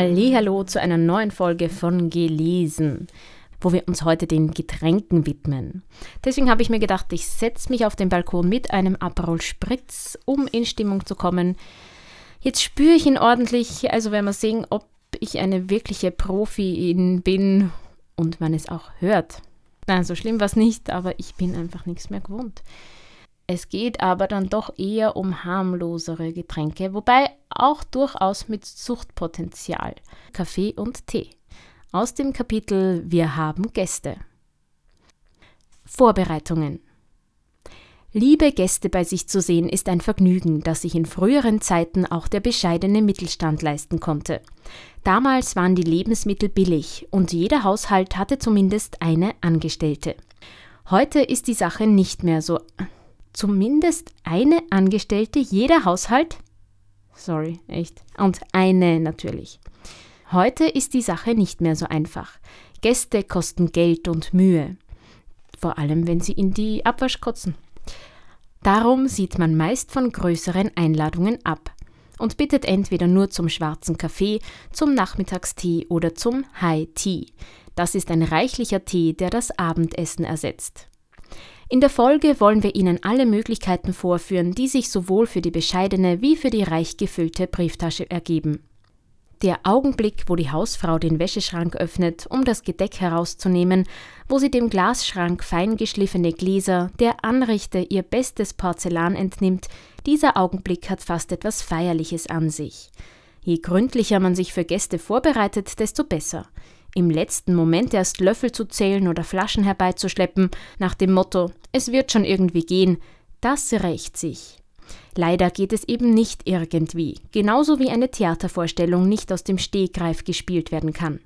Hallo zu einer neuen Folge von Gelesen, wo wir uns heute den Getränken widmen. Deswegen habe ich mir gedacht, ich setze mich auf den Balkon mit einem Aperol Spritz, um in Stimmung zu kommen. Jetzt spüre ich ihn ordentlich, also werden wir sehen, ob ich eine wirkliche Profi bin und man es auch hört. Nein, so schlimm war es nicht, aber ich bin einfach nichts mehr gewohnt. Es geht aber dann doch eher um harmlosere Getränke, wobei auch durchaus mit Suchtpotenzial. Kaffee und Tee. Aus dem Kapitel Wir haben Gäste. Vorbereitungen. Liebe Gäste bei sich zu sehen, ist ein Vergnügen, das sich in früheren Zeiten auch der bescheidene Mittelstand leisten konnte. Damals waren die Lebensmittel billig und jeder Haushalt hatte zumindest eine Angestellte. Heute ist die Sache nicht mehr so zumindest eine Angestellte jeder Haushalt? Sorry, echt. Und eine natürlich. Heute ist die Sache nicht mehr so einfach. Gäste kosten Geld und Mühe. Vor allem, wenn sie in die Abwasch kotzen. Darum sieht man meist von größeren Einladungen ab und bittet entweder nur zum schwarzen Kaffee, zum Nachmittagstee oder zum High Tea. Das ist ein reichlicher Tee, der das Abendessen ersetzt. In der Folge wollen wir Ihnen alle Möglichkeiten vorführen, die sich sowohl für die bescheidene wie für die reich gefüllte Brieftasche ergeben. Der Augenblick, wo die Hausfrau den Wäscheschrank öffnet, um das Gedeck herauszunehmen, wo sie dem Glasschrank feingeschliffene Gläser, der Anrichter ihr bestes Porzellan entnimmt, dieser Augenblick hat fast etwas Feierliches an sich. Je gründlicher man sich für Gäste vorbereitet, desto besser im letzten Moment erst Löffel zu zählen oder Flaschen herbeizuschleppen, nach dem Motto, es wird schon irgendwie gehen, das rächt sich. Leider geht es eben nicht irgendwie, genauso wie eine Theatervorstellung nicht aus dem Stegreif gespielt werden kann.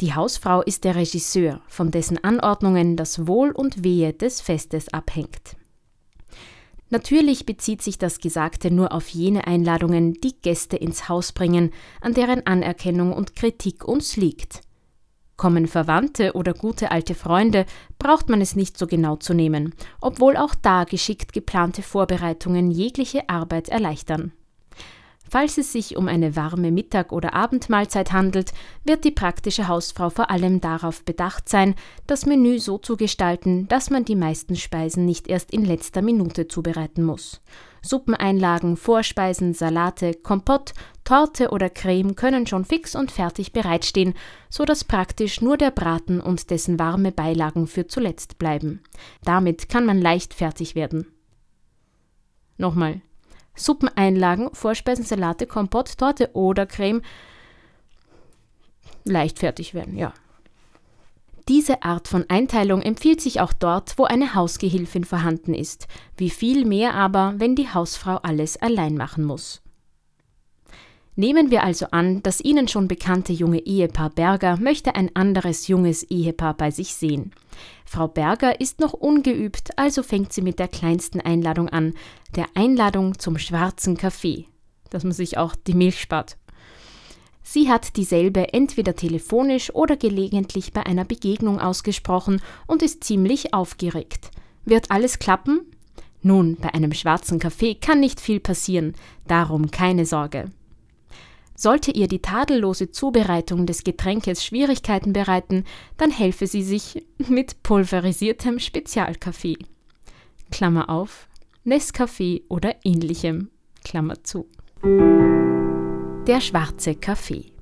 Die Hausfrau ist der Regisseur, von dessen Anordnungen das Wohl und Wehe des Festes abhängt. Natürlich bezieht sich das Gesagte nur auf jene Einladungen, die Gäste ins Haus bringen, an deren Anerkennung und Kritik uns liegt. Kommen Verwandte oder gute alte Freunde, braucht man es nicht so genau zu nehmen, obwohl auch da geschickt geplante Vorbereitungen jegliche Arbeit erleichtern. Falls es sich um eine warme Mittag- oder Abendmahlzeit handelt, wird die praktische Hausfrau vor allem darauf bedacht sein, das Menü so zu gestalten, dass man die meisten Speisen nicht erst in letzter Minute zubereiten muss. Suppeneinlagen, Vorspeisen, Salate, Kompott, Torte oder Creme können schon fix und fertig bereitstehen, so dass praktisch nur der Braten und dessen warme Beilagen für zuletzt bleiben. Damit kann man leicht fertig werden. Nochmal, Suppeneinlagen, Vorspeisen, Salate, Kompott, Torte oder Creme leicht fertig werden, ja. Diese Art von Einteilung empfiehlt sich auch dort, wo eine Hausgehilfin vorhanden ist, wie viel mehr aber, wenn die Hausfrau alles allein machen muss. Nehmen wir also an, das Ihnen schon bekannte junge Ehepaar Berger möchte ein anderes junges Ehepaar bei sich sehen. Frau Berger ist noch ungeübt, also fängt sie mit der kleinsten Einladung an, der Einladung zum schwarzen Kaffee, dass man sich auch die Milch spart. Sie hat dieselbe entweder telefonisch oder gelegentlich bei einer Begegnung ausgesprochen und ist ziemlich aufgeregt. Wird alles klappen? Nun, bei einem schwarzen Kaffee kann nicht viel passieren, darum keine Sorge. Sollte ihr die tadellose Zubereitung des Getränkes Schwierigkeiten bereiten, dann helfe sie sich mit pulverisiertem Spezialkaffee. Klammer auf, Nescafé oder ähnlichem. Klammer zu. Der schwarze Kaffee.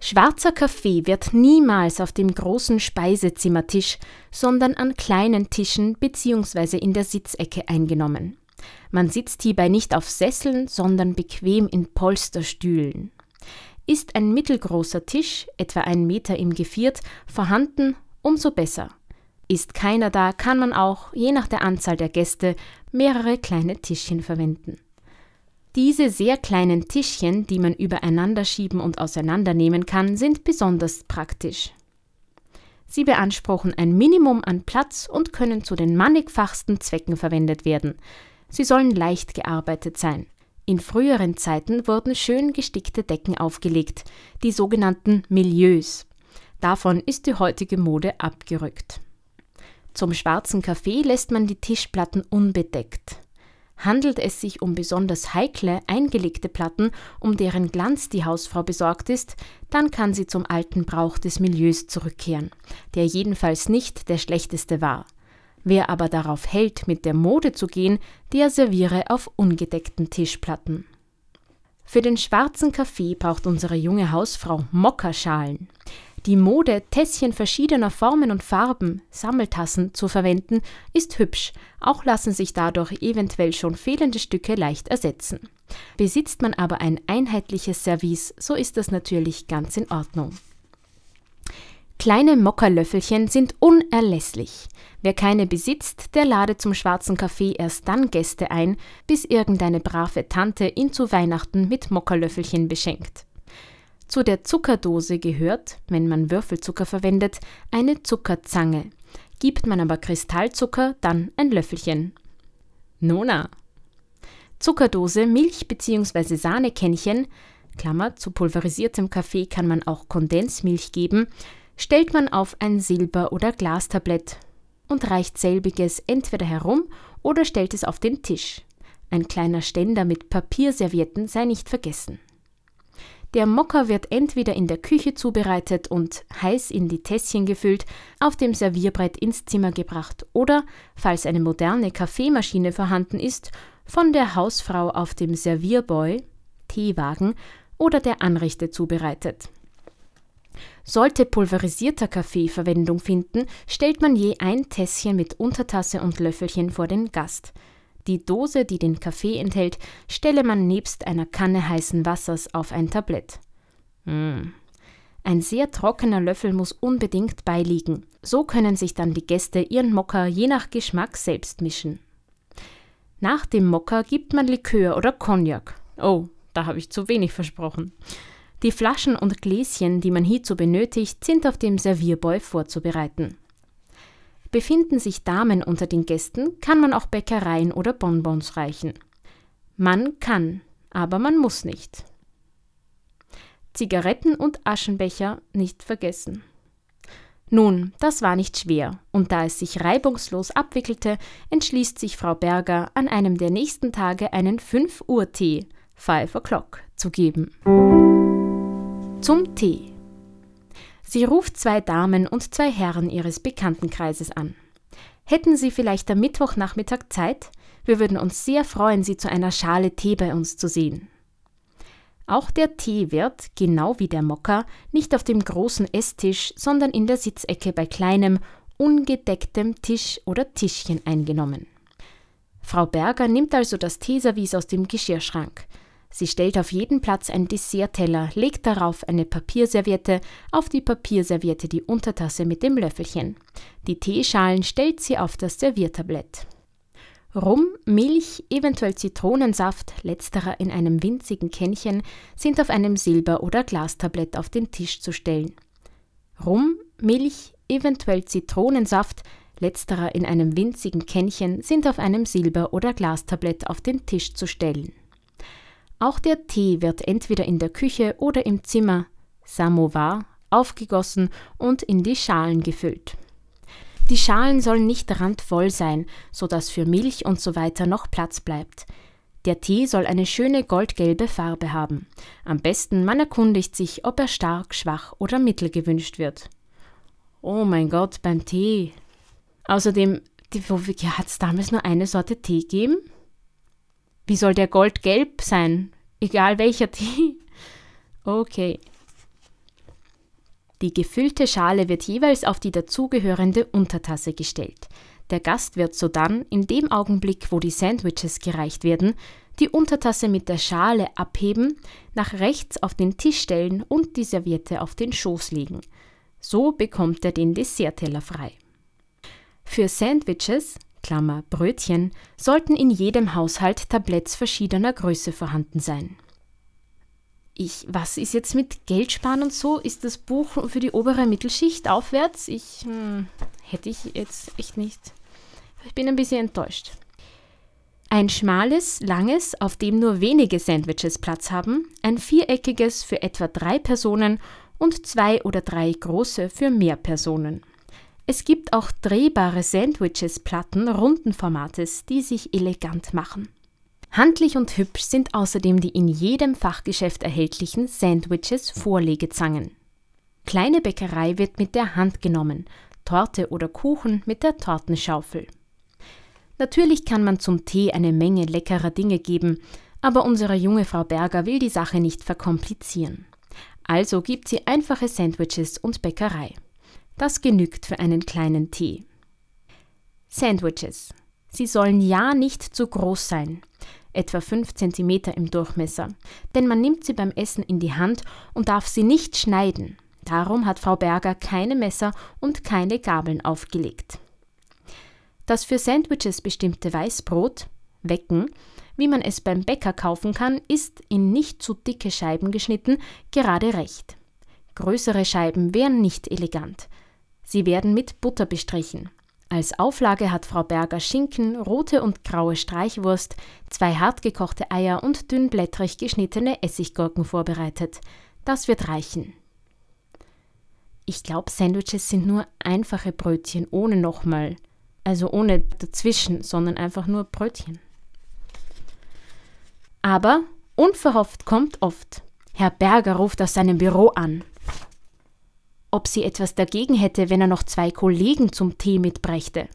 Schwarzer Kaffee wird niemals auf dem großen Speisezimmertisch, sondern an kleinen Tischen bzw. in der Sitzecke eingenommen. Man sitzt hierbei nicht auf Sesseln, sondern bequem in Polsterstühlen. Ist ein mittelgroßer Tisch, etwa ein Meter im Geviert, vorhanden, umso besser. Ist keiner da, kann man auch, je nach der Anzahl der Gäste, mehrere kleine Tischchen verwenden. Diese sehr kleinen Tischchen, die man übereinander schieben und auseinandernehmen kann, sind besonders praktisch. Sie beanspruchen ein Minimum an Platz und können zu den mannigfachsten Zwecken verwendet werden. Sie sollen leicht gearbeitet sein. In früheren Zeiten wurden schön gestickte Decken aufgelegt, die sogenannten Milieus. Davon ist die heutige Mode abgerückt. Zum schwarzen Kaffee lässt man die Tischplatten unbedeckt. Handelt es sich um besonders heikle, eingelegte Platten, um deren Glanz die Hausfrau besorgt ist, dann kann sie zum alten Brauch des Milieus zurückkehren, der jedenfalls nicht der schlechteste war. Wer aber darauf hält, mit der Mode zu gehen, der serviere auf ungedeckten Tischplatten. Für den schwarzen Kaffee braucht unsere junge Hausfrau Mokkaschalen. Die Mode, Tässchen verschiedener Formen und Farben, Sammeltassen zu verwenden, ist hübsch, auch lassen sich dadurch eventuell schon fehlende Stücke leicht ersetzen. Besitzt man aber ein einheitliches Service, so ist das natürlich ganz in Ordnung. Kleine Mokkalöffelchen sind unerlässlich. Wer keine besitzt, der lade zum schwarzen Kaffee erst dann Gäste ein, bis irgendeine brave Tante ihn zu Weihnachten mit Mokkalöffelchen beschenkt. Zu der Zuckerdose gehört, wenn man Würfelzucker verwendet, eine Zuckerzange. Gibt man aber Kristallzucker, dann ein Löffelchen. Nona. Zuckerdose, Milch bzw. Sahnekännchen, Klammer, zu pulverisiertem Kaffee kann man auch Kondensmilch geben, stellt man auf ein Silber- oder Glastablett und reicht selbiges entweder herum oder stellt es auf den Tisch. Ein kleiner Ständer mit Papierservietten sei nicht vergessen. Der Mokka wird entweder in der Küche zubereitet und heiß in die Tässchen gefüllt, auf dem Servierbrett ins Zimmer gebracht oder, falls eine moderne Kaffeemaschine vorhanden ist, von der Hausfrau auf dem Servierboy, Teewagen oder der Anrichte zubereitet. Sollte pulverisierter Kaffee Verwendung finden, stellt man je ein Tässchen mit Untertasse und Löffelchen vor den Gast. Die Dose, die den Kaffee enthält, stelle man nebst einer Kanne heißen Wassers auf ein Tablett. Mmh. Ein sehr trockener Löffel muss unbedingt beiliegen. So können sich dann die Gäste ihren Mokka je nach Geschmack selbst mischen. Nach dem Mokka gibt man Likör oder Cognac. Oh, da habe ich zu wenig versprochen. Die Flaschen und Gläschen, die man hierzu benötigt, sind auf dem Servierboy vorzubereiten. Befinden sich Damen unter den Gästen, kann man auch Bäckereien oder Bonbons reichen. Man kann, aber man muss nicht. Zigaretten und Aschenbecher nicht vergessen. Nun, das war nicht schwer, und da es sich reibungslos abwickelte, entschließt sich Frau Berger, an einem der nächsten Tage einen 5 Uhr Tee, 5 o'clock, zu geben. Zum Tee. Sie ruft zwei Damen und zwei Herren ihres Bekanntenkreises an. Hätten Sie vielleicht am Mittwochnachmittag Zeit? Wir würden uns sehr freuen, Sie zu einer Schale Tee bei uns zu sehen. Auch der Tee wird, genau wie der Mokka, nicht auf dem großen Esstisch, sondern in der Sitzecke bei kleinem, ungedecktem Tisch oder Tischchen eingenommen. Frau Berger nimmt also das Teeservice aus dem Geschirrschrank. Sie stellt auf jeden Platz einen Dessertteller, legt darauf eine Papierserviette, auf die Papierserviette die Untertasse mit dem Löffelchen. Die Teeschalen stellt sie auf das Serviertablett. Rum, Milch, eventuell Zitronensaft, letzterer in einem winzigen Kännchen, sind auf einem Silber- oder Glastablett auf den Tisch zu stellen. Rum, Milch, eventuell Zitronensaft, letzterer in einem winzigen Kännchen, sind auf einem Silber- oder Glastablett auf den Tisch zu stellen. Auch der Tee wird entweder in der Küche oder im Zimmer Samovar aufgegossen und in die Schalen gefüllt. Die Schalen sollen nicht randvoll sein, so dass für Milch und so weiter noch Platz bleibt. Der Tee soll eine schöne goldgelbe Farbe haben. Am besten man erkundigt sich, ob er stark, schwach oder mittel gewünscht wird. Oh mein Gott, beim Tee. Außerdem, hat es damals nur eine Sorte Tee gegeben? Wie soll der goldgelb sein? Egal welcher Tee. Okay. Die gefüllte Schale wird jeweils auf die dazugehörende Untertasse gestellt. Der Gast wird sodann, in dem Augenblick, wo die Sandwiches gereicht werden, die Untertasse mit der Schale abheben, nach rechts auf den Tisch stellen und die Serviette auf den Schoß legen. So bekommt er den Dessertteller frei. Für Sandwiches Brötchen, sollten in jedem Haushalt Tabletts verschiedener Größe vorhanden sein. Ich, was ist jetzt mit Geldsparen und so? Ist das Buch für die obere Mittelschicht aufwärts? Ich hm, hätte ich jetzt echt nicht. Ich bin ein bisschen enttäuscht. Ein schmales, langes, auf dem nur wenige Sandwiches Platz haben, ein viereckiges für etwa drei Personen und zwei oder drei große für mehr Personen. Es gibt auch drehbare Sandwiches-Platten runden Formates, die sich elegant machen. Handlich und hübsch sind außerdem die in jedem Fachgeschäft erhältlichen Sandwiches Vorlegezangen. Kleine Bäckerei wird mit der Hand genommen, Torte oder Kuchen mit der Tortenschaufel. Natürlich kann man zum Tee eine Menge leckerer Dinge geben, aber unsere junge Frau Berger will die Sache nicht verkomplizieren. Also gibt sie einfache Sandwiches und Bäckerei. Das genügt für einen kleinen Tee. Sandwiches. Sie sollen ja nicht zu groß sein, etwa 5 cm im Durchmesser, denn man nimmt sie beim Essen in die Hand und darf sie nicht schneiden. Darum hat Frau Berger keine Messer und keine Gabeln aufgelegt. Das für Sandwiches bestimmte Weißbrot, Wecken, wie man es beim Bäcker kaufen kann, ist in nicht zu dicke Scheiben geschnitten, gerade recht. Größere Scheiben wären nicht elegant. Sie werden mit Butter bestrichen. Als Auflage hat Frau Berger Schinken, rote und graue Streichwurst, zwei hartgekochte Eier und dünnblättrig geschnittene Essiggurken vorbereitet. Das wird reichen. Ich glaube, Sandwiches sind nur einfache Brötchen ohne nochmal. Also ohne dazwischen, sondern einfach nur Brötchen. Aber unverhofft kommt oft. Herr Berger ruft aus seinem Büro an ob sie etwas dagegen hätte, wenn er noch zwei Kollegen zum Tee mitbrächte.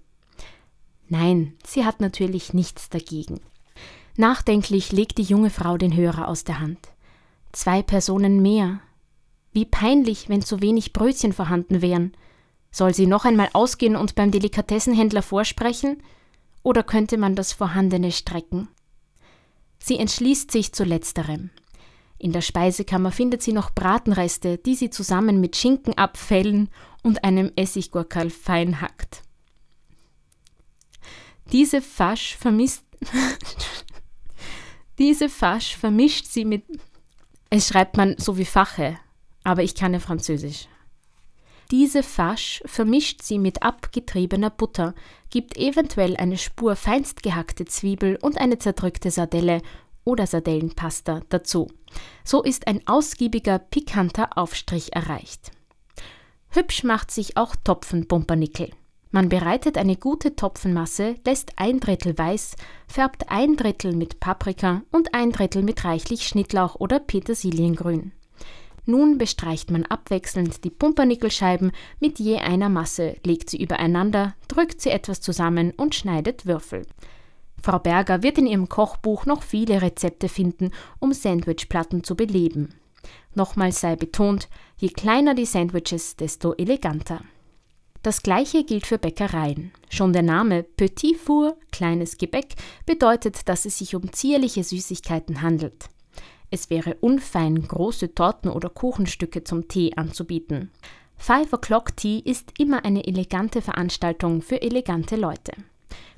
Nein, sie hat natürlich nichts dagegen. Nachdenklich legt die junge Frau den Hörer aus der Hand. Zwei Personen mehr. Wie peinlich, wenn zu wenig Brötchen vorhanden wären. Soll sie noch einmal ausgehen und beim Delikatessenhändler vorsprechen? Oder könnte man das Vorhandene strecken? Sie entschließt sich zu letzterem. In der Speisekammer findet sie noch Bratenreste, die sie zusammen mit Schinkenabfällen und einem Essiggurkerl fein hackt. Diese Fasch vermisst Diese Fasch vermischt sie mit Es schreibt man so wie Fache, aber ich kann ja Französisch. Diese Fasch vermischt sie mit abgetriebener Butter, gibt eventuell eine Spur feinst gehackte Zwiebel und eine zerdrückte Sardelle oder Sardellenpasta dazu. So ist ein ausgiebiger, pikanter Aufstrich erreicht. Hübsch macht sich auch Topfenpumpernickel. Man bereitet eine gute Topfenmasse, lässt ein Drittel weiß, färbt ein Drittel mit Paprika und ein Drittel mit reichlich Schnittlauch oder Petersiliengrün. Nun bestreicht man abwechselnd die Pumpernickelscheiben mit je einer Masse, legt sie übereinander, drückt sie etwas zusammen und schneidet Würfel. Frau Berger wird in ihrem Kochbuch noch viele Rezepte finden, um Sandwichplatten zu beleben. Nochmals sei betont, je kleiner die Sandwiches, desto eleganter. Das gleiche gilt für Bäckereien. Schon der Name Petit Four, kleines Gebäck, bedeutet, dass es sich um zierliche Süßigkeiten handelt. Es wäre unfein, große Torten oder Kuchenstücke zum Tee anzubieten. Five O'Clock Tea ist immer eine elegante Veranstaltung für elegante Leute.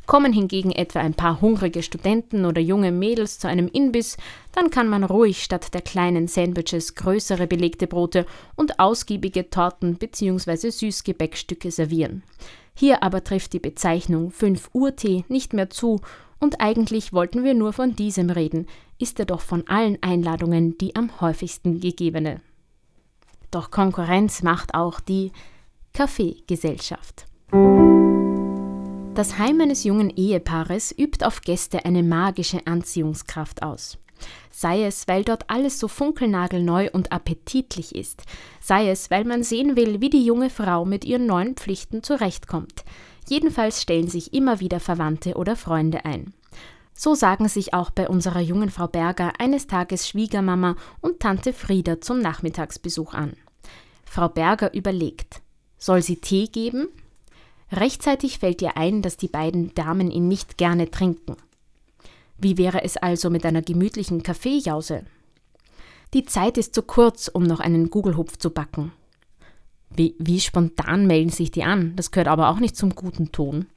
Kommen hingegen etwa ein paar hungrige Studenten oder junge Mädels zu einem Inbiss, dann kann man ruhig statt der kleinen Sandwiches größere belegte Brote und ausgiebige Torten bzw. Süßgebäckstücke servieren. Hier aber trifft die Bezeichnung 5 Uhr Tee nicht mehr zu und eigentlich wollten wir nur von diesem reden, ist er doch von allen Einladungen die am häufigsten gegebene. Doch Konkurrenz macht auch die Kaffeegesellschaft. Das Heim eines jungen Ehepaares übt auf Gäste eine magische Anziehungskraft aus. Sei es, weil dort alles so funkelnagelneu und appetitlich ist, sei es, weil man sehen will, wie die junge Frau mit ihren neuen Pflichten zurechtkommt. Jedenfalls stellen sich immer wieder Verwandte oder Freunde ein. So sagen sich auch bei unserer jungen Frau Berger eines Tages Schwiegermama und Tante Frieda zum Nachmittagsbesuch an. Frau Berger überlegt, soll sie Tee geben? Rechtzeitig fällt ihr ein, dass die beiden Damen ihn nicht gerne trinken. Wie wäre es also mit einer gemütlichen Kaffeejause? Die Zeit ist zu kurz, um noch einen Gugelhupf zu backen. Wie, wie spontan melden sich die an, das gehört aber auch nicht zum guten Ton.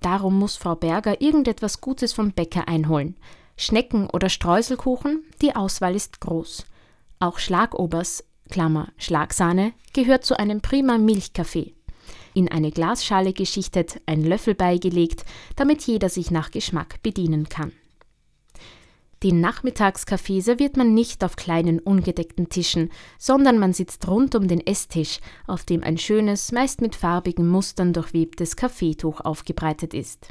Darum muss Frau Berger irgendetwas Gutes vom Bäcker einholen. Schnecken oder Streuselkuchen, die Auswahl ist groß. Auch Schlagobers, Klammer, Schlagsahne, gehört zu einem prima Milchkaffee in eine Glasschale geschichtet, ein Löffel beigelegt, damit jeder sich nach Geschmack bedienen kann. Den Nachmittagskaffee serviert man nicht auf kleinen ungedeckten Tischen, sondern man sitzt rund um den Esstisch, auf dem ein schönes, meist mit farbigen Mustern durchwebtes Kaffeetuch aufgebreitet ist.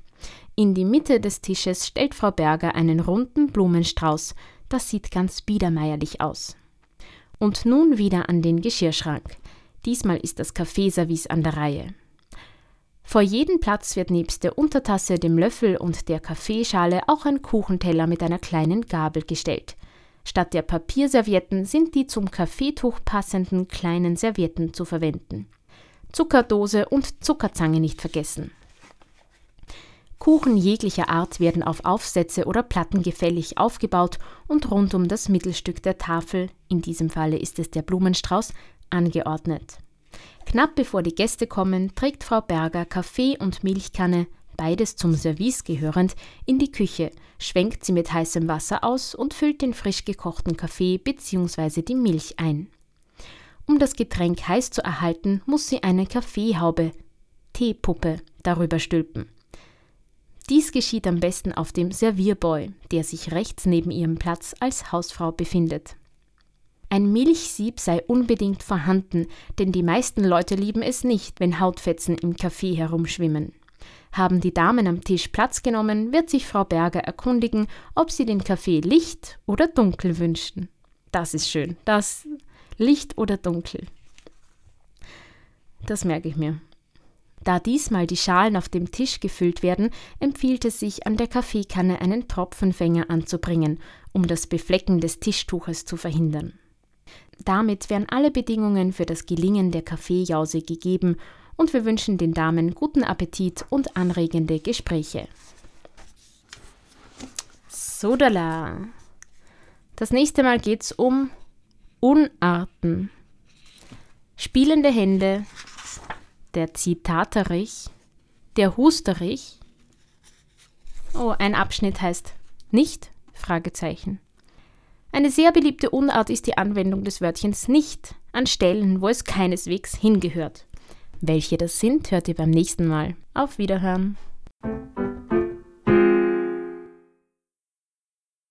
In die Mitte des Tisches stellt Frau Berger einen runden Blumenstrauß. Das sieht ganz biedermeierlich aus. Und nun wieder an den Geschirrschrank. Diesmal ist das Kaffeeservice an der Reihe. Vor jedem Platz wird nebst der Untertasse, dem Löffel und der Kaffeeschale auch ein Kuchenteller mit einer kleinen Gabel gestellt. Statt der Papierservietten sind die zum Kaffeetuch passenden kleinen Servietten zu verwenden. Zuckerdose und Zuckerzange nicht vergessen. Kuchen jeglicher Art werden auf Aufsätze oder Platten gefällig aufgebaut und rund um das Mittelstück der Tafel, in diesem Falle ist es der Blumenstrauß, angeordnet. Knapp bevor die Gäste kommen, trägt Frau Berger Kaffee und Milchkanne, beides zum Service gehörend, in die Küche, schwenkt sie mit heißem Wasser aus und füllt den frisch gekochten Kaffee bzw. die Milch ein. Um das Getränk heiß zu erhalten, muss sie eine Kaffeehaube, Teepuppe, darüber stülpen. Dies geschieht am besten auf dem Servierboy, der sich rechts neben ihrem Platz als Hausfrau befindet. Ein Milchsieb sei unbedingt vorhanden, denn die meisten Leute lieben es nicht, wenn Hautfetzen im Kaffee herumschwimmen. Haben die Damen am Tisch Platz genommen, wird sich Frau Berger erkundigen, ob sie den Kaffee licht oder dunkel wünschten. Das ist schön. Das Licht oder dunkel. Das merke ich mir. Da diesmal die Schalen auf dem Tisch gefüllt werden, empfiehlt es sich, an der Kaffeekanne einen Tropfenfänger anzubringen, um das Beflecken des Tischtuches zu verhindern. Damit wären alle Bedingungen für das Gelingen der Kaffeejause gegeben und wir wünschen den Damen guten Appetit und anregende Gespräche. Sodala. Das nächste Mal geht's um Unarten. Spielende Hände, der Zitaterich, der Husterich. Oh, ein Abschnitt heißt nicht? Fragezeichen. Eine sehr beliebte Unart ist die Anwendung des Wörtchens nicht an Stellen, wo es keineswegs hingehört. Welche das sind, hört ihr beim nächsten Mal. Auf Wiederhören.